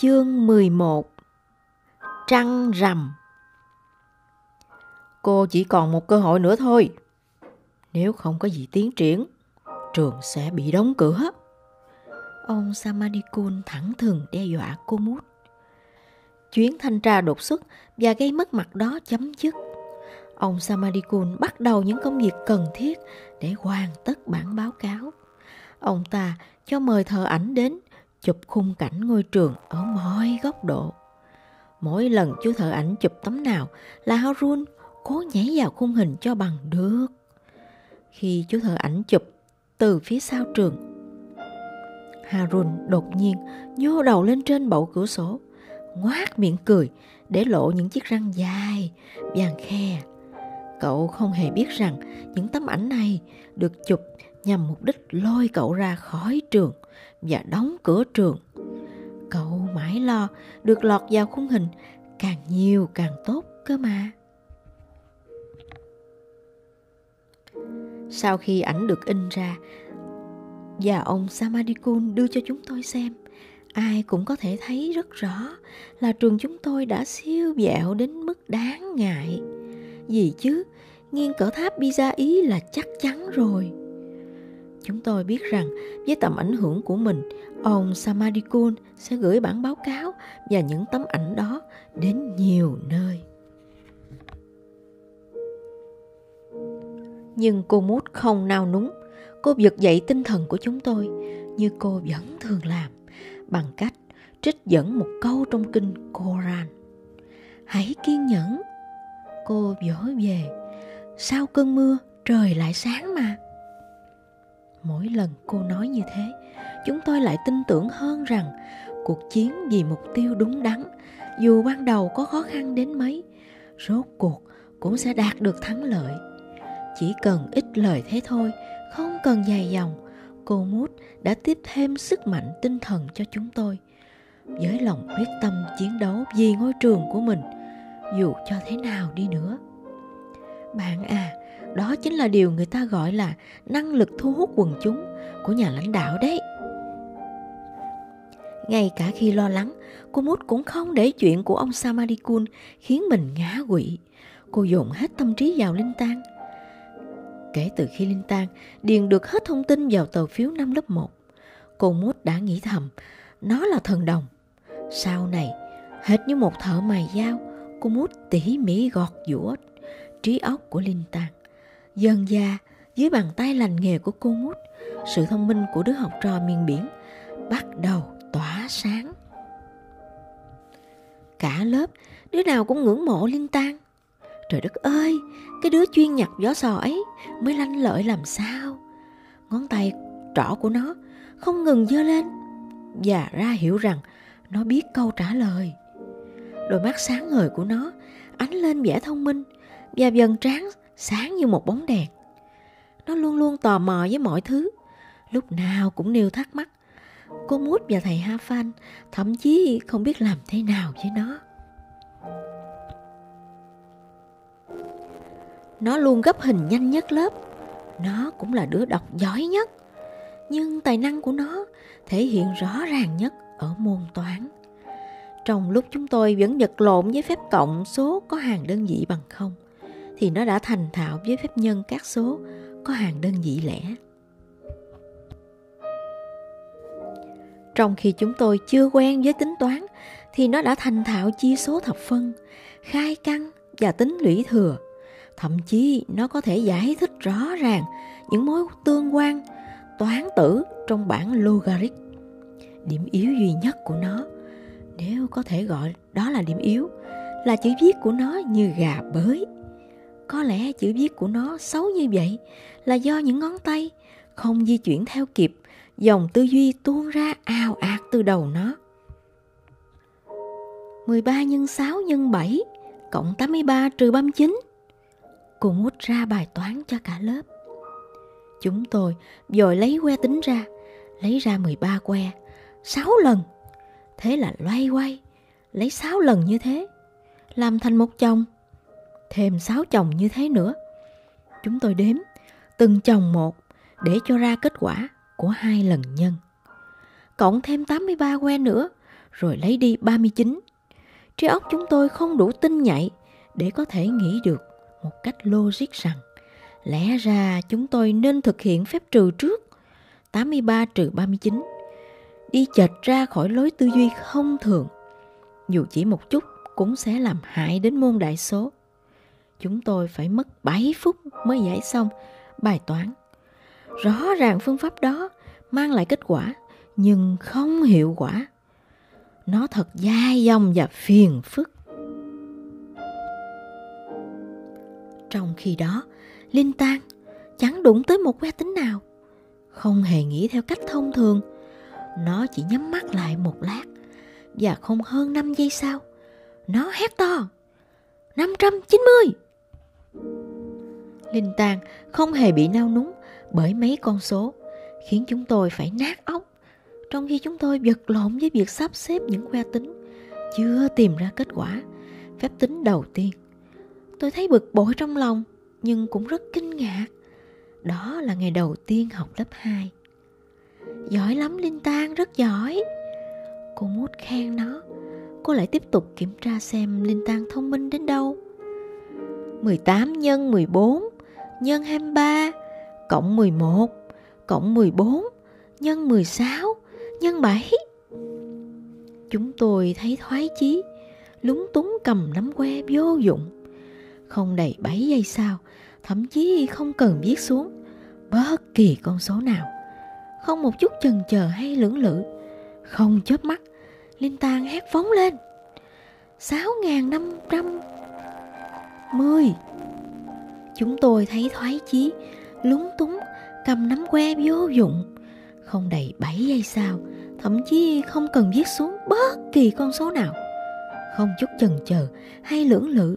Chương 11 Trăng rằm Cô chỉ còn một cơ hội nữa thôi. Nếu không có gì tiến triển, trường sẽ bị đóng cửa. Ông Samadikun thẳng thừng đe dọa cô Mút. Chuyến thanh tra đột xuất và gây mất mặt đó chấm dứt. Ông Samadikun bắt đầu những công việc cần thiết để hoàn tất bản báo cáo. Ông ta cho mời thợ ảnh đến chụp khung cảnh ngôi trường ở mọi góc độ. Mỗi lần chú thợ ảnh chụp tấm nào là Harun cố nhảy vào khung hình cho bằng được. Khi chú thợ ảnh chụp từ phía sau trường, Harun đột nhiên nhô đầu lên trên bậu cửa sổ, ngoác miệng cười để lộ những chiếc răng dài, vàng khe. Cậu không hề biết rằng những tấm ảnh này được chụp nhằm mục đích lôi cậu ra khỏi trường và đóng cửa trường. Cậu mãi lo được lọt vào khung hình càng nhiều càng tốt cơ mà. Sau khi ảnh được in ra và ông Samadikun đưa cho chúng tôi xem, ai cũng có thể thấy rất rõ là trường chúng tôi đã siêu dẹo đến mức đáng ngại. Gì chứ, nghiêng cỡ tháp Pisa Ý là chắc chắn rồi. Chúng tôi biết rằng với tầm ảnh hưởng của mình, ông Samadikun sẽ gửi bản báo cáo và những tấm ảnh đó đến nhiều nơi. Nhưng cô Mút không nao núng. Cô vực dậy tinh thần của chúng tôi như cô vẫn thường làm bằng cách trích dẫn một câu trong kinh Koran. Hãy kiên nhẫn. Cô vỗ về. Sau cơn mưa trời lại sáng mà. Mỗi lần cô nói như thế, chúng tôi lại tin tưởng hơn rằng cuộc chiến vì mục tiêu đúng đắn, dù ban đầu có khó khăn đến mấy, rốt cuộc cũng sẽ đạt được thắng lợi. Chỉ cần ít lời thế thôi, không cần dài dòng, cô Mút đã tiếp thêm sức mạnh tinh thần cho chúng tôi. Với lòng quyết tâm chiến đấu vì ngôi trường của mình, dù cho thế nào đi nữa. Bạn à, đó chính là điều người ta gọi là năng lực thu hút quần chúng của nhà lãnh đạo đấy. Ngay cả khi lo lắng, cô Mút cũng không để chuyện của ông Samadikun khiến mình ngã quỵ. Cô dồn hết tâm trí vào Linh Tang. Kể từ khi Linh Tang điền được hết thông tin vào tờ phiếu năm lớp 1, cô Mút đã nghĩ thầm, nó là thần đồng. Sau này, hệt như một thợ mài dao, cô Mút tỉ mỉ gọt giũa trí óc của Linh Tang. Dần già, dưới bàn tay lành nghề của cô Mút, sự thông minh của đứa học trò miền biển bắt đầu tỏa sáng. Cả lớp, đứa nào cũng ngưỡng mộ Linh Tan. Trời đất ơi, cái đứa chuyên nhặt gió sò ấy mới lanh lợi làm sao. Ngón tay trỏ của nó không ngừng dơ lên và ra hiểu rằng nó biết câu trả lời. Đôi mắt sáng ngời của nó ánh lên vẻ thông minh và dần tráng sáng như một bóng đèn. Nó luôn luôn tò mò với mọi thứ, lúc nào cũng nêu thắc mắc. Cô Mút và thầy Ha Phan thậm chí không biết làm thế nào với nó. Nó luôn gấp hình nhanh nhất lớp. Nó cũng là đứa đọc giỏi nhất. Nhưng tài năng của nó thể hiện rõ ràng nhất ở môn toán. Trong lúc chúng tôi vẫn vật lộn với phép cộng số có hàng đơn vị bằng không, thì nó đã thành thạo với phép nhân các số có hàng đơn vị lẻ. Trong khi chúng tôi chưa quen với tính toán thì nó đã thành thạo chia số thập phân, khai căn và tính lũy thừa. Thậm chí nó có thể giải thích rõ ràng những mối tương quan toán tử trong bảng logarit. Điểm yếu duy nhất của nó, nếu có thể gọi đó là điểm yếu, là chữ viết của nó như gà bới. Có lẽ chữ viết của nó xấu như vậy là do những ngón tay không di chuyển theo kịp dòng tư duy tuôn ra ào ạt từ đầu nó. 13 nhân 6 nhân 7 cộng 83 trừ 39. Cô mút ra bài toán cho cả lớp. Chúng tôi rồi lấy que tính ra, lấy ra 13 que, 6 lần. Thế là loay quay, lấy 6 lần như thế, làm thành một chồng thêm 6 chồng như thế nữa. Chúng tôi đếm từng chồng một để cho ra kết quả của hai lần nhân. Cộng thêm 83 que nữa, rồi lấy đi 39. Trí óc chúng tôi không đủ tinh nhạy để có thể nghĩ được một cách logic rằng lẽ ra chúng tôi nên thực hiện phép trừ trước 83 trừ 39 đi chệch ra khỏi lối tư duy không thường dù chỉ một chút cũng sẽ làm hại đến môn đại số chúng tôi phải mất 7 phút mới giải xong bài toán. Rõ ràng phương pháp đó mang lại kết quả, nhưng không hiệu quả. Nó thật dai dòng và phiền phức. Trong khi đó, linh tan chẳng đụng tới một que tính nào. Không hề nghĩ theo cách thông thường. Nó chỉ nhắm mắt lại một lát và không hơn 5 giây sau, nó hét to. 590 Linh Tang không hề bị nao núng bởi mấy con số, khiến chúng tôi phải nát óc. Trong khi chúng tôi vật lộn với việc sắp xếp những que tính, chưa tìm ra kết quả, phép tính đầu tiên. Tôi thấy bực bội trong lòng, nhưng cũng rất kinh ngạc. Đó là ngày đầu tiên học lớp 2 giỏi lắm, linh Tang rất giỏi. Cô mút khen nó. Cô lại tiếp tục kiểm tra xem linh Tang thông minh đến đâu. 18 nhân 14 nhân 23 cộng 11 cộng 14 nhân 16 nhân 7 Chúng tôi thấy thoái chí, Lúng túng cầm nắm que vô dụng. Không đầy 7 giây sau, Thậm chí không cần viết xuống Bất kỳ con số nào. Không một chút chần chờ hay lưỡng lự, Không chớp mắt, Linh Tan hét phóng lên. 6.510 Chúng tôi thấy thoái chí, Lúng túng, Cầm nắm que vô dụng. Không đầy 7 giây sau, Thậm chí không cần viết xuống bất kỳ con số nào. Không chút chần chờ hay lưỡng lự,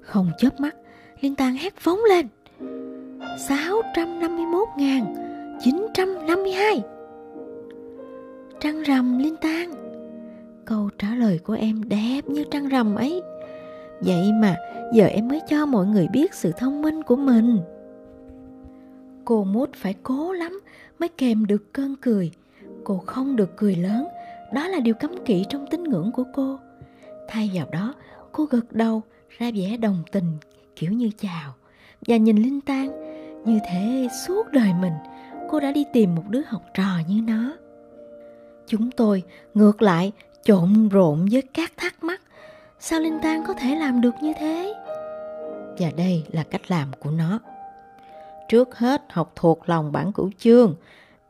Không chớp mắt Liên Tan hét phóng lên. 651.952 Trăng rằm Liên Tan Câu trả lời của em đẹp như trăng rằm ấy. Vậy mà, giờ em mới cho mọi người biết sự thông minh của mình. Cô mút phải cố lắm mới kèm được cơn cười. Cô không được cười lớn, Đó là điều cấm kỵ trong tín ngưỡng của cô. Thay vào đó, Cô gật đầu, ra vẻ đồng tình, Kiểu như chào, Và nhìn Linh Tan. Như thế suốt đời mình, Cô đã đi tìm một đứa học trò như nó. Chúng tôi ngược lại, trộn rộn với các thắc mắc Sao Linh Tan có thể làm được như thế? Và đây là cách làm của nó Trước hết, học thuộc lòng bản cửu chương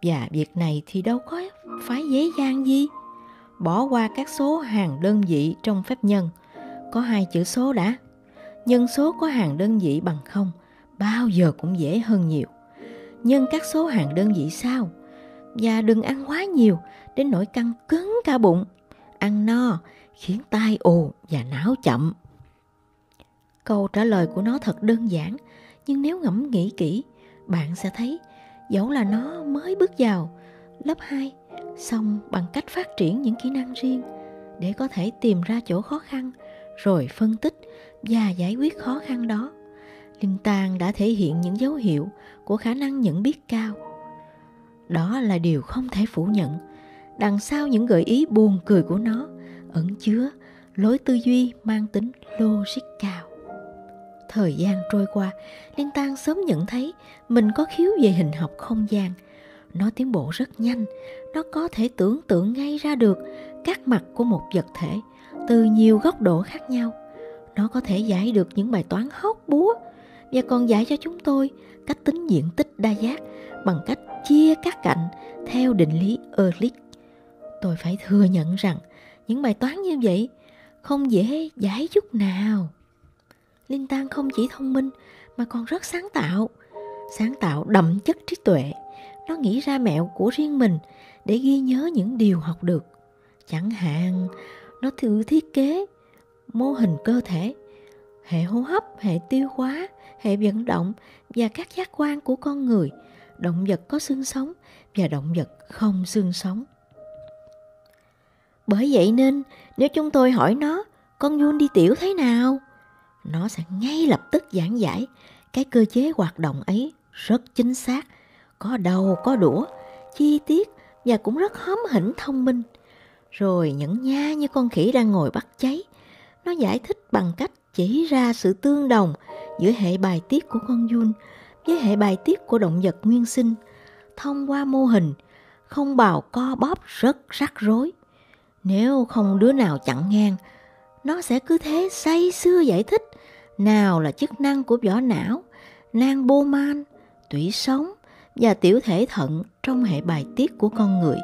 và việc này thì đâu có phải dễ dàng gì. Bỏ qua các số hàng đơn vị trong phép nhân. Có hai chữ số đã. Nhân số có hàng đơn vị bằng không, bao giờ cũng dễ hơn nhiều. Nhân các số hàng đơn vị sao? Và đừng ăn quá nhiều, đến nỗi căng cứng cả bụng. Ăn no khiến tai ù và não chậm. Câu trả lời của nó thật đơn giản, nhưng nếu ngẫm nghĩ kỹ, bạn sẽ thấy dẫu là nó mới bước vào lớp 2 xong bằng cách phát triển những kỹ năng riêng để có thể tìm ra chỗ khó khăn rồi phân tích và giải quyết khó khăn đó. Linh tàng đã thể hiện những dấu hiệu của khả năng nhận biết cao. Đó là điều không thể phủ nhận. Đằng sau những gợi ý buồn cười của nó ẩn chứa lối tư duy mang tính logic cao Thời gian trôi qua, Liên Tang sớm nhận thấy mình có khiếu về hình học không gian. Nó tiến bộ rất nhanh, nó có thể tưởng tượng ngay ra được các mặt của một vật thể từ nhiều góc độ khác nhau. Nó có thể giải được những bài toán hóc búa và còn giải cho chúng tôi cách tính diện tích đa giác bằng cách chia các cạnh theo định lý Euclid. Tôi phải thừa nhận rằng những bài toán như vậy không dễ giải chút nào. Linh Tan không chỉ thông minh mà còn rất sáng tạo. Sáng tạo đậm chất trí tuệ. Nó nghĩ ra mẹo của riêng mình để ghi nhớ những điều học được. Chẳng hạn, nó thử thiết kế mô hình cơ thể, hệ hô hấp, hệ tiêu hóa, hệ vận động và các giác quan của con người, động vật có xương sống và động vật không xương sống. Bởi vậy nên, nếu chúng tôi hỏi nó, con Jun đi tiểu thế nào? nó sẽ ngay lập tức giảng giải cái cơ chế hoạt động ấy rất chính xác, có đầu có đũa, chi tiết và cũng rất hóm hỉnh thông minh. Rồi nhẫn nha như con khỉ đang ngồi bắt cháy. Nó giải thích bằng cách chỉ ra sự tương đồng giữa hệ bài tiết của con giun với hệ bài tiết của động vật nguyên sinh thông qua mô hình không bào co bóp rất rắc rối. Nếu không đứa nào chặn ngang, nó sẽ cứ thế say sưa giải thích nào là chức năng của vỏ não, nang bô man, tủy sống và tiểu thể thận trong hệ bài tiết của con người.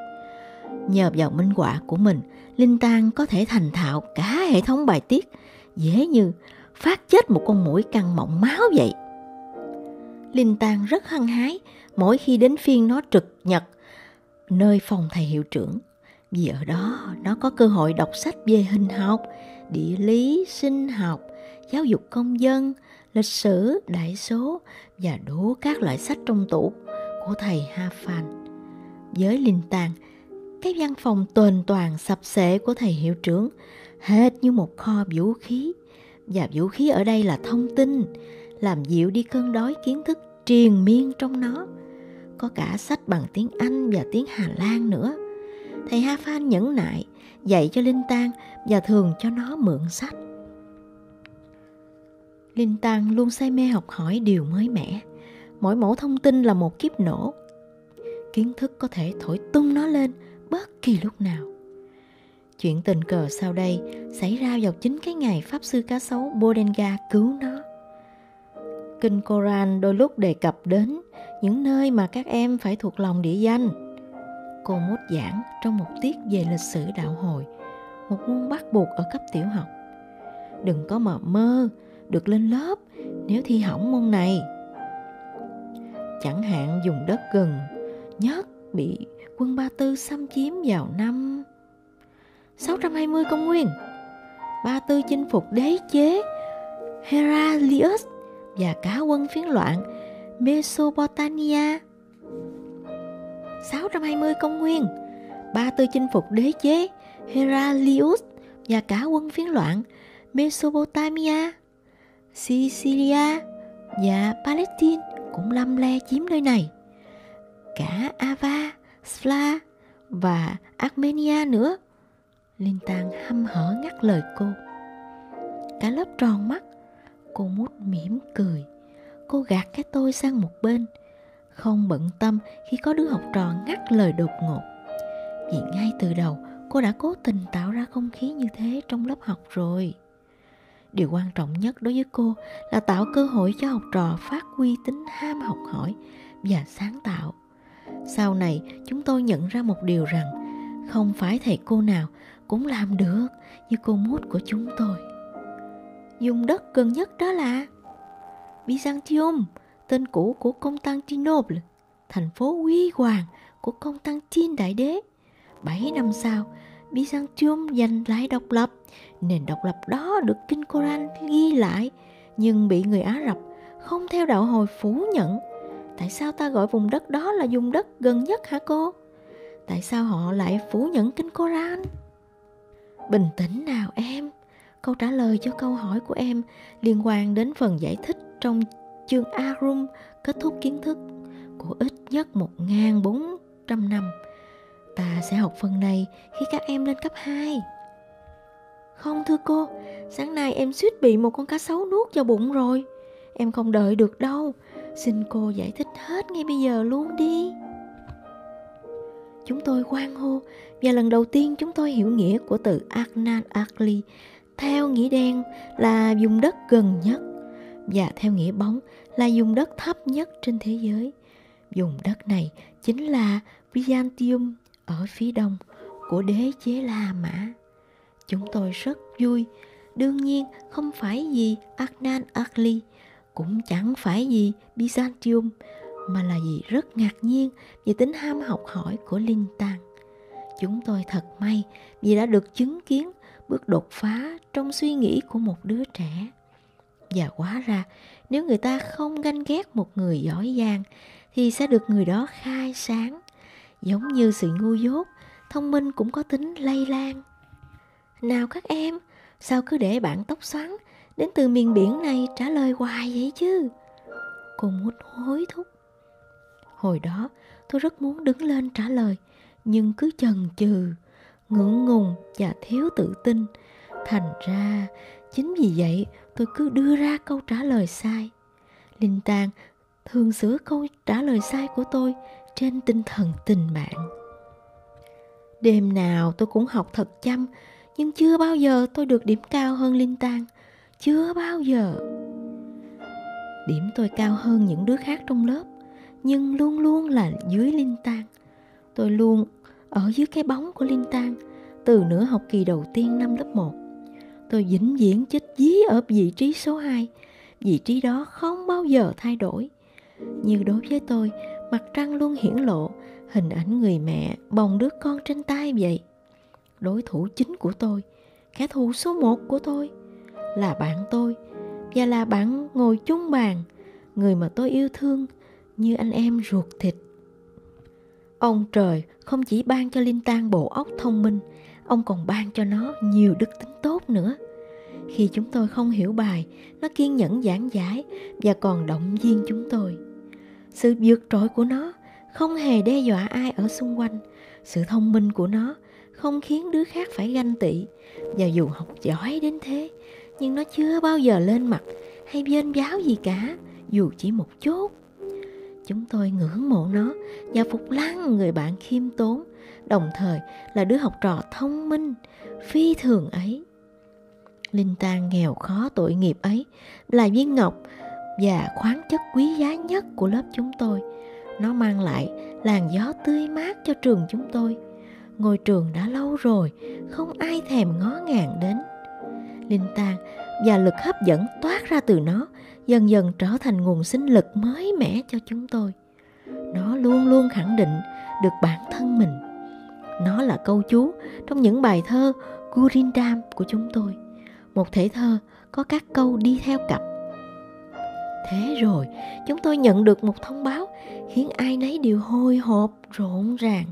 Nhờ vào minh họa của mình, Linh Tang có thể thành thạo cả hệ thống bài tiết, dễ như phát chết một con mũi căng mọng máu vậy. Linh Tang rất hăng hái mỗi khi đến phiên nó trực nhật nơi phòng thầy hiệu trưởng vì ở đó nó có cơ hội đọc sách về hình học, địa lý, sinh học, giáo dục công dân, lịch sử, đại số và đủ các loại sách trong tủ của thầy Ha Phan. Với Linh Tàng, cái văn phòng tuần toàn sập sệ của thầy hiệu trưởng hệt như một kho vũ khí và vũ khí ở đây là thông tin làm dịu đi cơn đói kiến thức triền miên trong nó có cả sách bằng tiếng Anh và tiếng Hà Lan nữa. Thầy Ha Phan nhẫn nại, dạy cho Linh Tang và thường cho nó mượn sách. Linh Tang luôn say mê học hỏi điều mới mẻ. Mỗi mẫu thông tin là một kiếp nổ. Kiến thức có thể thổi tung nó lên bất kỳ lúc nào. Chuyện tình cờ sau đây xảy ra vào chính cái ngày Pháp Sư Cá Sấu Bodenga cứu nó. Kinh Koran đôi lúc đề cập đến những nơi mà các em phải thuộc lòng địa danh. Cô mốt giảng trong một tiết về lịch sử đạo hồi, một môn bắt buộc ở cấp tiểu học. Đừng có mà mơ được lên lớp nếu thi hỏng môn này. Chẳng hạn dùng đất gần nhất bị quân Ba Tư xâm chiếm vào năm 620 công nguyên. Ba Tư chinh phục đế chế Heraclius và cả quân phiến loạn Mesopotamia 620 công nguyên Ba Tư chinh phục đế chế Heraclius và cả quân phiến loạn Mesopotamia Sicilia và Palestine cũng lâm le chiếm nơi này. Cả Ava, Sla và Armenia nữa. Linh tàng hăm hở ngắt lời cô. Cả lớp tròn mắt, cô mút mỉm cười. Cô gạt cái tôi sang một bên, không bận tâm khi có đứa học trò ngắt lời đột ngột. Vì ngay từ đầu, cô đã cố tình tạo ra không khí như thế trong lớp học rồi. Điều quan trọng nhất đối với cô là tạo cơ hội cho học trò phát huy tính ham học hỏi và sáng tạo. Sau này, chúng tôi nhận ra một điều rằng không phải thầy cô nào cũng làm được như cô mút của chúng tôi. Dùng đất gần nhất đó là Byzantium tên cũ của Constantinople thành phố huy hoàng của Constantine đại đế bảy năm sau Byzantium giành lại độc lập. Nền độc lập đó được Kinh Koran ghi lại, nhưng bị người Ả Rập không theo đạo hồi phủ nhận. Tại sao ta gọi vùng đất đó là vùng đất gần nhất hả cô? Tại sao họ lại phủ nhận Kinh Koran? Bình tĩnh nào em. Câu trả lời cho câu hỏi của em liên quan đến phần giải thích trong chương Arum kết thúc kiến thức của ít nhất 1.400 năm Ta sẽ học phần này khi các em lên cấp 2. Không thưa cô, sáng nay em suýt bị một con cá sấu nuốt vào bụng rồi. Em không đợi được đâu. Xin cô giải thích hết ngay bây giờ luôn đi. Chúng tôi quan hô và lần đầu tiên chúng tôi hiểu nghĩa của từ Agnan Akli theo nghĩa đen là vùng đất gần nhất và theo nghĩa bóng là vùng đất thấp nhất trên thế giới. Vùng đất này chính là Byzantium ở phía đông của đế chế La Mã. Chúng tôi rất vui, đương nhiên không phải gì Adnan Akli, cũng chẳng phải gì Byzantium, mà là gì rất ngạc nhiên về tính ham học hỏi của Linh Tàng. Chúng tôi thật may vì đã được chứng kiến bước đột phá trong suy nghĩ của một đứa trẻ. Và quá ra, nếu người ta không ganh ghét một người giỏi giang, thì sẽ được người đó khai sáng. Giống như sự ngu dốt thông minh cũng có tính lây lan. Nào các em sao cứ để bạn tóc xoắn đến từ miền biển này trả lời hoài vậy chứ? Cô muốn hối thúc. Hồi đó tôi rất muốn đứng lên trả lời nhưng cứ chần chừ ngượng ngùng và thiếu tự tin. Thành ra, chính vì vậy tôi cứ đưa ra câu trả lời sai. Linh Tàng thường sửa câu trả lời sai của tôi trên tinh thần tình bạn. Đêm nào tôi cũng học thật chăm, nhưng chưa bao giờ tôi được điểm cao hơn Linh Tàng, Chưa bao giờ. Điểm tôi cao hơn những đứa khác trong lớp, nhưng luôn luôn là dưới Linh Tàng. Tôi luôn ở dưới cái bóng của Linh Tàng từ nửa học kỳ đầu tiên năm lớp 1. Tôi vĩnh viễn chết dí ở vị trí số 2. Vị trí đó không bao giờ thay đổi. Như đối với tôi, mặt trăng luôn hiển lộ hình ảnh người mẹ bồng đứa con trên tay vậy. Đối thủ chính của tôi, kẻ thù số một của tôi, là bạn tôi và là bạn ngồi chung bàn, người mà tôi yêu thương như anh em ruột thịt. Ông trời không chỉ ban cho Linh Tan bộ óc thông minh, ông còn ban cho nó nhiều đức tính tốt nữa. Khi chúng tôi không hiểu bài, nó kiên nhẫn giảng giải và còn động viên chúng tôi. Sự vượt trội của nó không hề đe dọa ai ở xung quanh. Sự thông minh của nó không khiến đứa khác phải ganh tị. Và dù học giỏi đến thế, nhưng nó chưa bao giờ lên mặt hay vênh giáo gì cả, dù chỉ một chút. Chúng tôi ngưỡng mộ nó và phục lăng người bạn khiêm tốn, đồng thời là đứa học trò thông minh, phi thường ấy. Linh tang nghèo khó tội nghiệp ấy là viên ngọc và khoáng chất quý giá nhất của lớp chúng tôi. Nó mang lại làn gió tươi mát cho trường chúng tôi. Ngôi trường đã lâu rồi, không ai thèm ngó ngàng đến. Linh tang và lực hấp dẫn toát ra từ nó dần dần trở thành nguồn sinh lực mới mẻ cho chúng tôi. Nó luôn luôn khẳng định được bản thân mình. Nó là câu chú trong những bài thơ Gurindam của chúng tôi. Một thể thơ có các câu đi theo cặp. Thế rồi, chúng tôi nhận được một thông báo khiến ai nấy đều hồi hộp, rộn ràng.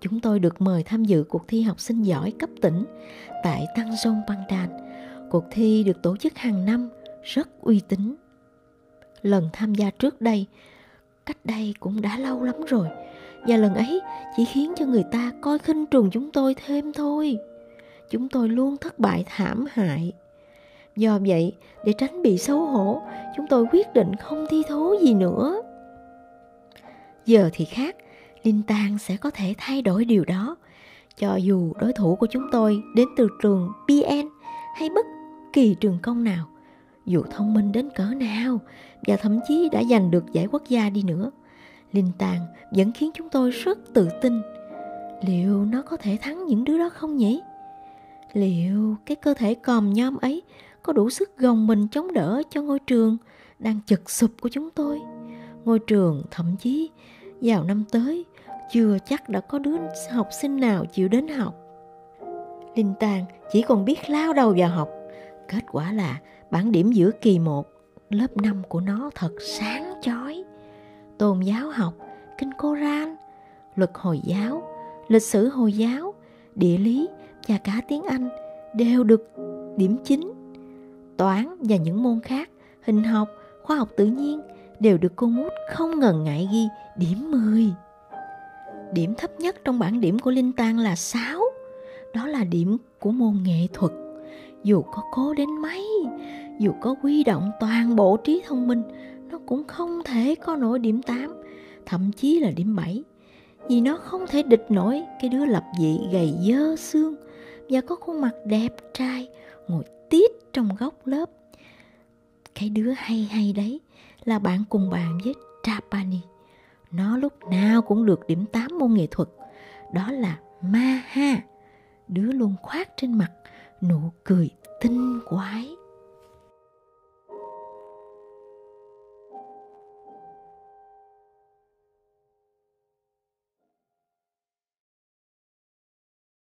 Chúng tôi được mời tham dự cuộc thi học sinh giỏi cấp tỉnh tại Tăng Sông Pandan. Cuộc thi được tổ chức hàng năm, rất uy tín. Lần tham gia trước đây, cách đây cũng đã lâu lắm rồi, và lần ấy chỉ khiến cho người ta coi khinh trùng chúng tôi thêm thôi. Chúng tôi luôn thất bại thảm hại. Do vậy, để tránh bị xấu hổ, chúng tôi quyết định không thi thố gì nữa. Giờ thì khác, Linh Tang sẽ có thể thay đổi điều đó. Cho dù đối thủ của chúng tôi đến từ trường BN hay bất kỳ trường công nào, dù thông minh đến cỡ nào và thậm chí đã giành được giải quốc gia đi nữa, Linh Tang vẫn khiến chúng tôi rất tự tin. Liệu nó có thể thắng những đứa đó không nhỉ? Liệu cái cơ thể còm nhom ấy có đủ sức gồng mình chống đỡ cho ngôi trường đang chật sụp của chúng tôi? Ngôi trường thậm chí vào năm tới chưa chắc đã có đứa học sinh nào chịu đến học. Linh Tàng chỉ còn biết lao đầu vào học. Kết quả là bản điểm giữa kỳ 1, lớp 5 của nó thật sáng chói. Tôn giáo học, kinh Koran, luật Hồi giáo, lịch sử Hồi giáo, địa lý và cả tiếng Anh đều được điểm chính. Toán và những môn khác, hình học, khoa học tự nhiên đều được cô Mút không ngần ngại ghi điểm 10. Điểm thấp nhất trong bảng điểm của Linh Tang là 6. Đó là điểm của môn nghệ thuật. Dù có cố đến mấy, dù có quy động toàn bộ trí thông minh, nó cũng không thể có nổi điểm 8, thậm chí là điểm 7. Vì nó không thể địch nổi cái đứa lập dị gầy dơ xương và có khuôn mặt đẹp trai, ngồi tít trong góc lớp. Cái đứa hay hay đấy là bạn cùng bàn với Trapani. Nó lúc nào cũng được điểm 8 môn nghệ thuật. Đó là Ma Ha. Đứa luôn khoát trên mặt nụ cười tinh quái.